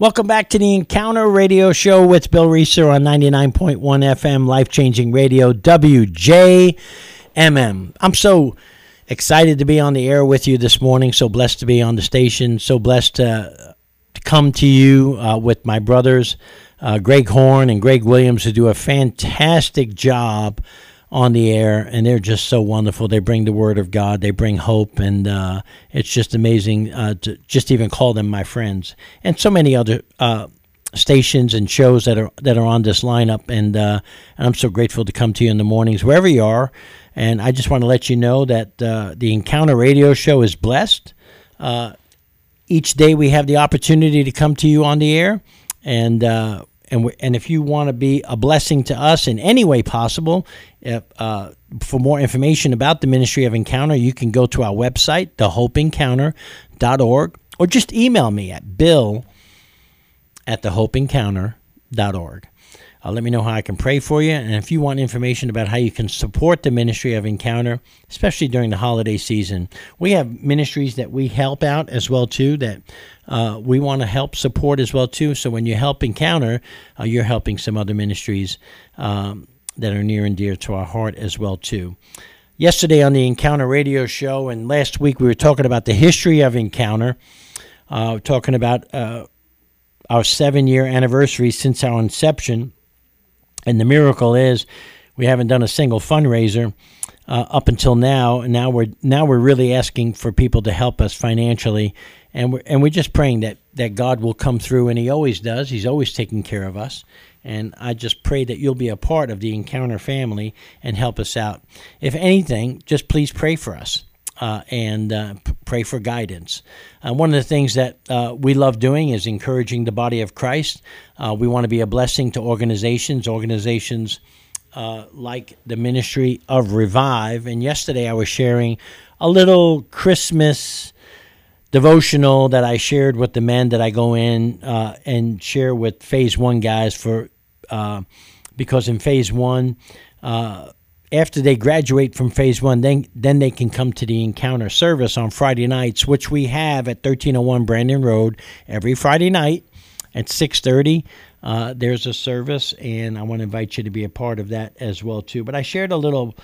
Welcome back to the Encounter Radio Show with Bill Reeser on 99.1 FM, life changing radio, WJMM. I'm so excited to be on the air with you this morning. So blessed to be on the station. So blessed to, to come to you uh, with my brothers, uh, Greg Horn and Greg Williams, who do a fantastic job on the air, and they're just so wonderful. They bring the word of God, they bring hope, and uh, it's just amazing uh, to just even call them my friends. And so many other uh, stations and shows that are that are on this lineup, and, uh, and I'm so grateful to come to you in the mornings wherever you are. And I just want to let you know that uh, the Encounter Radio Show is blessed. Uh, each day we have the opportunity to come to you on the air, and and, and if you want to be a blessing to us in any way possible, if, uh, for more information about the Ministry of Encounter, you can go to our website, thehopeencounter.org, or just email me at bill at thehopeencounter.org. Uh, let me know how I can pray for you. And if you want information about how you can support the ministry of Encounter, especially during the holiday season, we have ministries that we help out as well too that uh, we want to help support as well too. So when you help Encounter, uh, you're helping some other ministries um, that are near and dear to our heart as well too. Yesterday on the Encounter Radio Show, and last week we were talking about the history of Encounter, uh, talking about uh, our seven year anniversary since our inception and the miracle is, we haven't done a single fundraiser uh, up until now. And now we're now we're really asking for people to help us financially, and we're and we're just praying that that God will come through, and He always does. He's always taking care of us. And I just pray that you'll be a part of the Encounter family and help us out. If anything, just please pray for us uh, and uh, p- pray for guidance. Uh, one of the things that uh, we love doing is encouraging the body of Christ. Uh, we want to be a blessing to organizations, organizations uh, like the Ministry of Revive. And yesterday I was sharing a little Christmas devotional that I shared with the men that I go in and share with Phase One guys for because in Phase One after they graduate from phase one, then then they can come to the encounter service on Friday nights, which we have at 1301 Brandon Road every Friday night at 6:30. Uh, there's a service, and I want to invite you to be a part of that as well too. But I shared a little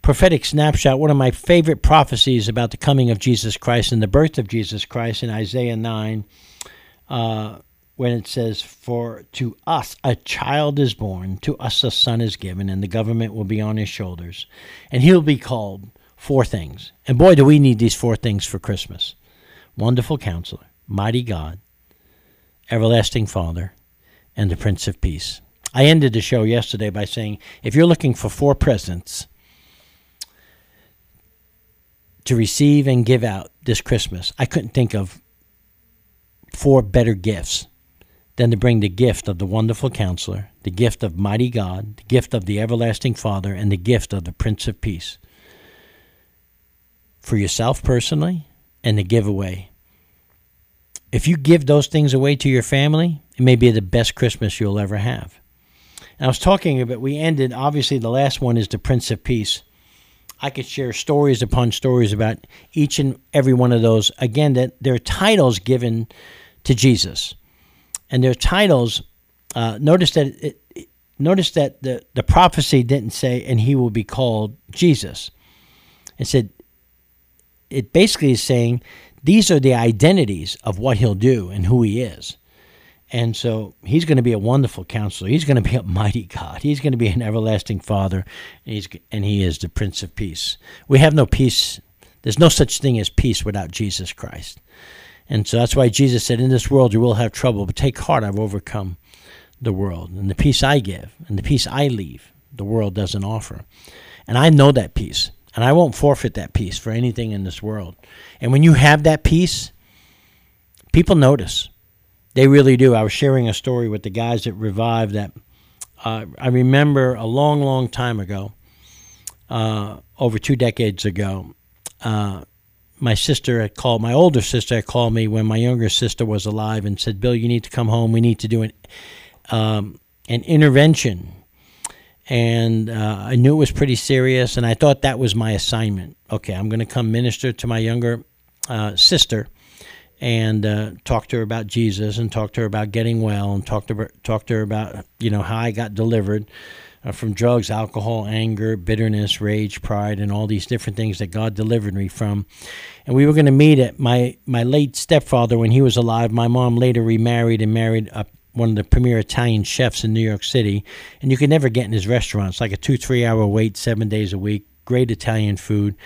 prophetic snapshot, one of my favorite prophecies about the coming of Jesus Christ and the birth of Jesus Christ in Isaiah 9. Uh, when it says, For to us a child is born, to us a son is given, and the government will be on his shoulders. And he'll be called four things. And boy, do we need these four things for Christmas Wonderful Counselor, Mighty God, Everlasting Father, and the Prince of Peace. I ended the show yesterday by saying, if you're looking for four presents to receive and give out this Christmas, I couldn't think of four better gifts than to bring the gift of the wonderful counselor, the gift of mighty God, the gift of the everlasting Father, and the gift of the Prince of Peace. For yourself personally and the giveaway. If you give those things away to your family, it may be the best Christmas you'll ever have. And I was talking about, we ended, obviously, the last one is the Prince of Peace. I could share stories upon stories about each and every one of those. Again, that they're titles given to Jesus and their titles. Uh, notice that it, notice that the the prophecy didn't say, "and he will be called Jesus." It said it basically is saying these are the identities of what he'll do and who he is. And so he's going to be a wonderful counselor. He's going to be a mighty God. He's going to be an everlasting Father, and, he's, and he is the Prince of Peace. We have no peace. There's no such thing as peace without Jesus Christ. And so that's why Jesus said, In this world you will have trouble, but take heart, I've overcome the world. And the peace I give and the peace I leave, the world doesn't offer. And I know that peace. And I won't forfeit that peace for anything in this world. And when you have that peace, people notice. They really do. I was sharing a story with the guys at Revive that uh, I remember a long, long time ago, uh, over two decades ago. Uh, my sister had called, my older sister had called me when my younger sister was alive and said, Bill, you need to come home. We need to do an, um, an intervention. And uh, I knew it was pretty serious, and I thought that was my assignment. Okay, I'm going to come minister to my younger uh, sister and uh, talked to her about Jesus and talked to her about getting well and talked to her, talked to her about you know how I got delivered uh, from drugs, alcohol, anger, bitterness, rage, pride, and all these different things that God delivered me from. And we were going to meet at my my late stepfather when he was alive. My mom later remarried and married a, one of the premier Italian chefs in New York City, and you could never get in his restaurant. It's like a two three hour wait, seven days a week. Great Italian food.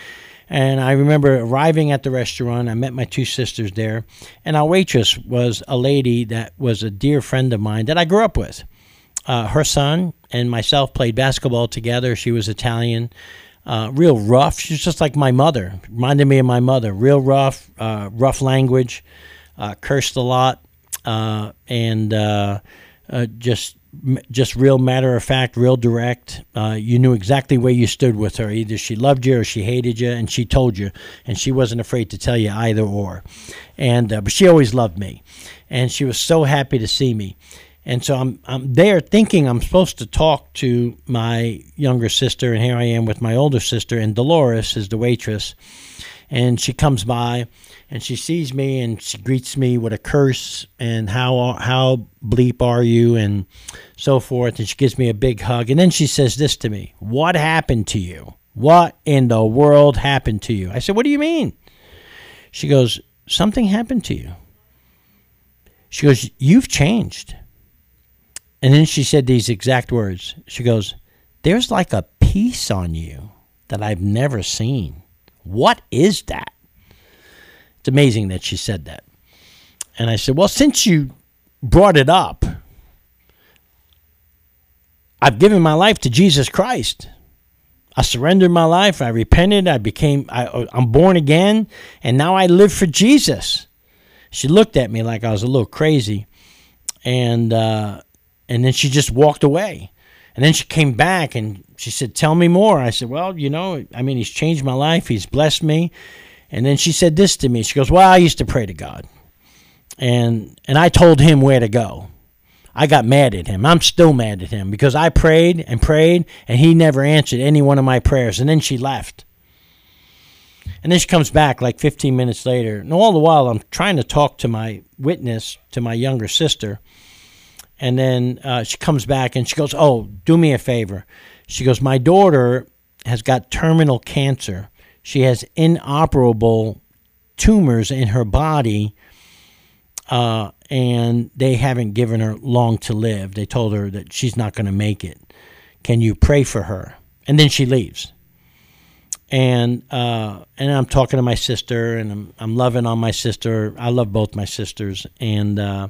And I remember arriving at the restaurant. I met my two sisters there, and our waitress was a lady that was a dear friend of mine that I grew up with. Uh, her son and myself played basketball together. She was Italian, uh, real rough. She's just like my mother, reminded me of my mother. Real rough, uh, rough language, uh, cursed a lot, uh, and uh, just just real matter of fact, real direct. You knew exactly where you stood with her. Either she loved you or she hated you, and she told you, and she wasn't afraid to tell you either or. And but she always loved me, and she was so happy to see me. And so I'm I'm there thinking I'm supposed to talk to my younger sister, and here I am with my older sister, and Dolores is the waitress, and she comes by and she sees me and she greets me with a curse and how how bleep are you and so forth and she gives me a big hug. And then she says this to me what happened to you? What in the world happened to you? I said what do you mean? She goes something happened to you. She goes you've changed and then she said these exact words she goes there's like a peace on you that i've never seen what is that it's amazing that she said that. And I said, Well, since you brought it up, I've given my life to Jesus Christ. I surrendered my life. I repented. I became, I, I'm born again. And now I live for Jesus. She looked at me like I was a little crazy. And, uh, and then she just walked away. And then she came back and she said, Tell me more. I said, Well, you know, I mean, he's changed my life. He's blessed me. And then she said this to me. She goes, "Well, I used to pray to God." And and I told him where to go. I got mad at him. I'm still mad at him because I prayed and prayed and he never answered any one of my prayers. And then she left. And then she comes back like 15 minutes later. And all the while, I'm trying to talk to my witness, to my younger sister. And then uh, she comes back and she goes, Oh, do me a favor. She goes, My daughter has got terminal cancer she has inoperable tumors in her body, uh, and they haven't given her long to live. They told her that she's not going to make it. Can you pray for her? And then she leaves. And uh, and I'm talking to my sister, and I'm I'm loving on my sister. I love both my sisters, and uh,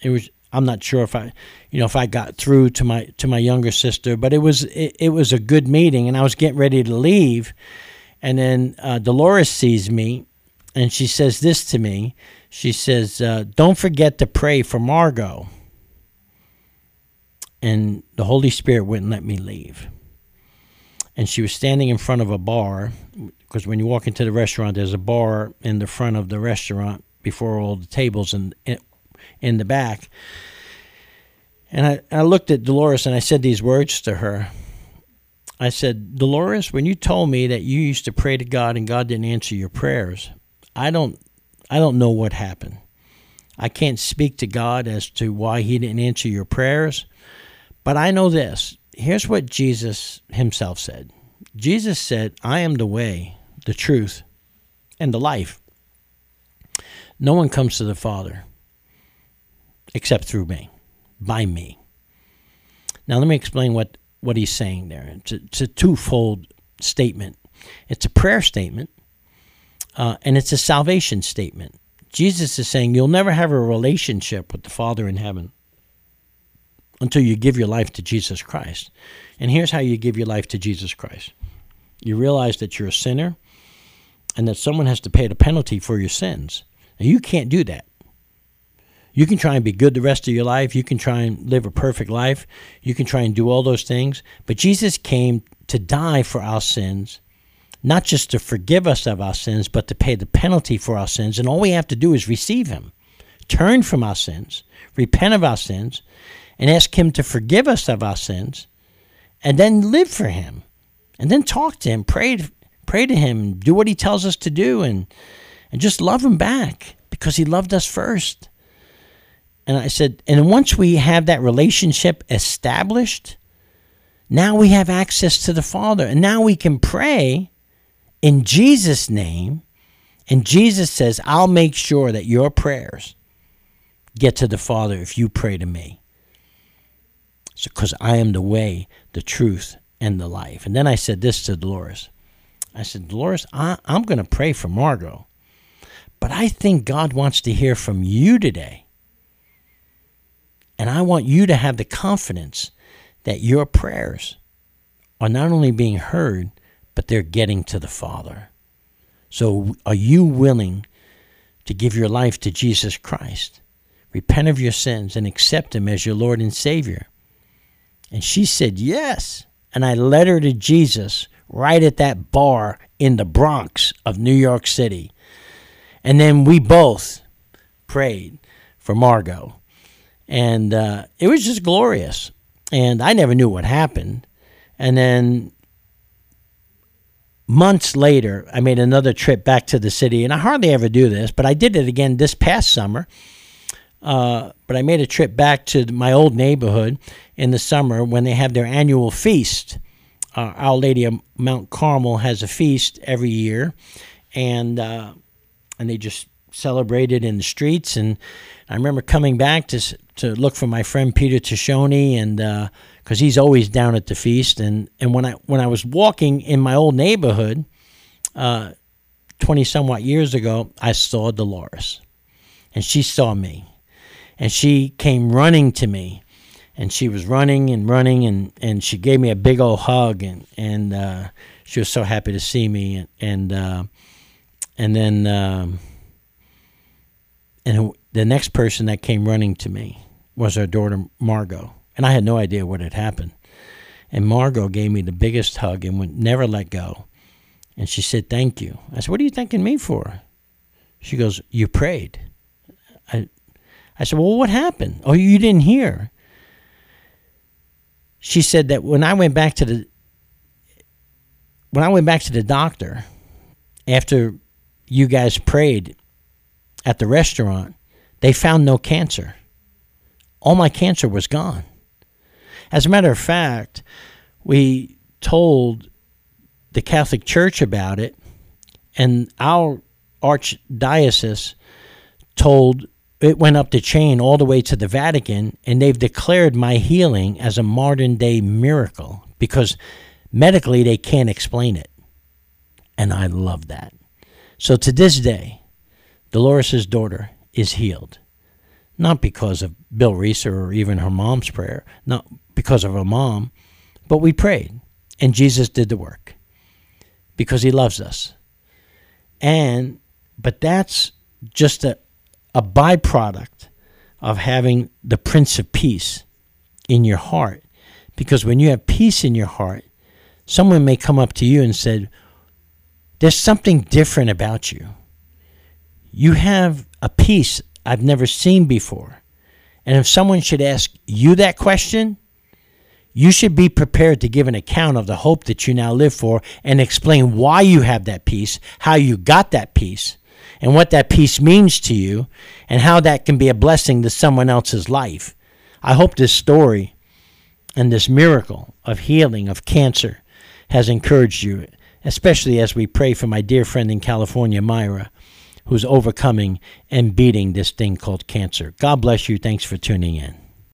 it was I'm not sure if I, you know, if I got through to my to my younger sister, but it was it, it was a good meeting, and I was getting ready to leave, and then uh, Dolores sees me and she says this to me. She says, uh, Don't forget to pray for Margot. And the Holy Spirit wouldn't let me leave. And she was standing in front of a bar, because when you walk into the restaurant, there's a bar in the front of the restaurant before all the tables and, in, in the back. And I, I looked at Dolores and I said these words to her. I said, Dolores, when you told me that you used to pray to God and God didn't answer your prayers, I don't I don't know what happened. I can't speak to God as to why he didn't answer your prayers, but I know this. Here's what Jesus himself said. Jesus said, "I am the way, the truth, and the life. No one comes to the Father except through me, by me." Now let me explain what what he's saying there. It's a, it's a twofold statement. It's a prayer statement, uh, and it's a salvation statement. Jesus is saying you'll never have a relationship with the Father in heaven until you give your life to Jesus Christ. And here's how you give your life to Jesus Christ you realize that you're a sinner and that someone has to pay the penalty for your sins. And you can't do that. You can try and be good the rest of your life. You can try and live a perfect life. You can try and do all those things. But Jesus came to die for our sins, not just to forgive us of our sins, but to pay the penalty for our sins. And all we have to do is receive Him, turn from our sins, repent of our sins, and ask Him to forgive us of our sins, and then live for Him, and then talk to Him, pray, pray to Him, do what He tells us to do, and, and just love Him back because he loved us first. And I said, and once we have that relationship established, now we have access to the Father. And now we can pray in Jesus' name. And Jesus says, I'll make sure that your prayers get to the Father if you pray to me. Because I am the way, the truth, and the life. And then I said this to Dolores. I said, Dolores, I, I'm going to pray for Margot. But I think God wants to hear from you today. I want you to have the confidence that your prayers are not only being heard, but they're getting to the Father. So, are you willing to give your life to Jesus Christ? Repent of your sins and accept Him as your Lord and Savior. And she said, Yes. And I led her to Jesus right at that bar in the Bronx of New York City. And then we both prayed for Margot. And uh, it was just glorious. And I never knew what happened. And then months later, I made another trip back to the city. And I hardly ever do this, but I did it again this past summer. Uh, but I made a trip back to my old neighborhood in the summer when they have their annual feast. Uh, Our Lady of Mount Carmel has a feast every year, and uh, and they just celebrate it in the streets. And I remember coming back to to look for my friend Peter Tishoni, and because uh, he's always down at the feast. And, and when I when I was walking in my old neighborhood, uh, twenty somewhat years ago, I saw Dolores, and she saw me and she came running to me and she was running and running and, and she gave me a big old hug and and uh, she was so happy to see me and and, uh, and then um, and the next person that came running to me was our daughter Margot. And I had no idea what had happened. And Margot gave me the biggest hug and would never let go. And she said thank you. I said what are you thanking me for? She goes you prayed. I I said, Well, what happened? Oh, you didn't hear. She said that when I went back to the when I went back to the doctor after you guys prayed at the restaurant, they found no cancer. All my cancer was gone. As a matter of fact, we told the Catholic Church about it, and our archdiocese told it went up the chain all the way to the Vatican, and they've declared my healing as a modern day miracle because medically they can't explain it. And I love that. So to this day, Dolores' daughter is healed. Not because of Bill Reeser or even her mom's prayer, not because of her mom, but we prayed, and Jesus did the work because he loves us. And, but that's just a, a byproduct of having the Prince of Peace in your heart. Because when you have peace in your heart, someone may come up to you and said, There's something different about you. You have a peace I've never seen before. And if someone should ask you that question, you should be prepared to give an account of the hope that you now live for and explain why you have that peace, how you got that peace, and what that peace means to you and how that can be a blessing to someone else's life. I hope this story and this miracle of healing of cancer has encouraged you, especially as we pray for my dear friend in California, Myra, who's overcoming and beating this thing called cancer. God bless you. Thanks for tuning in.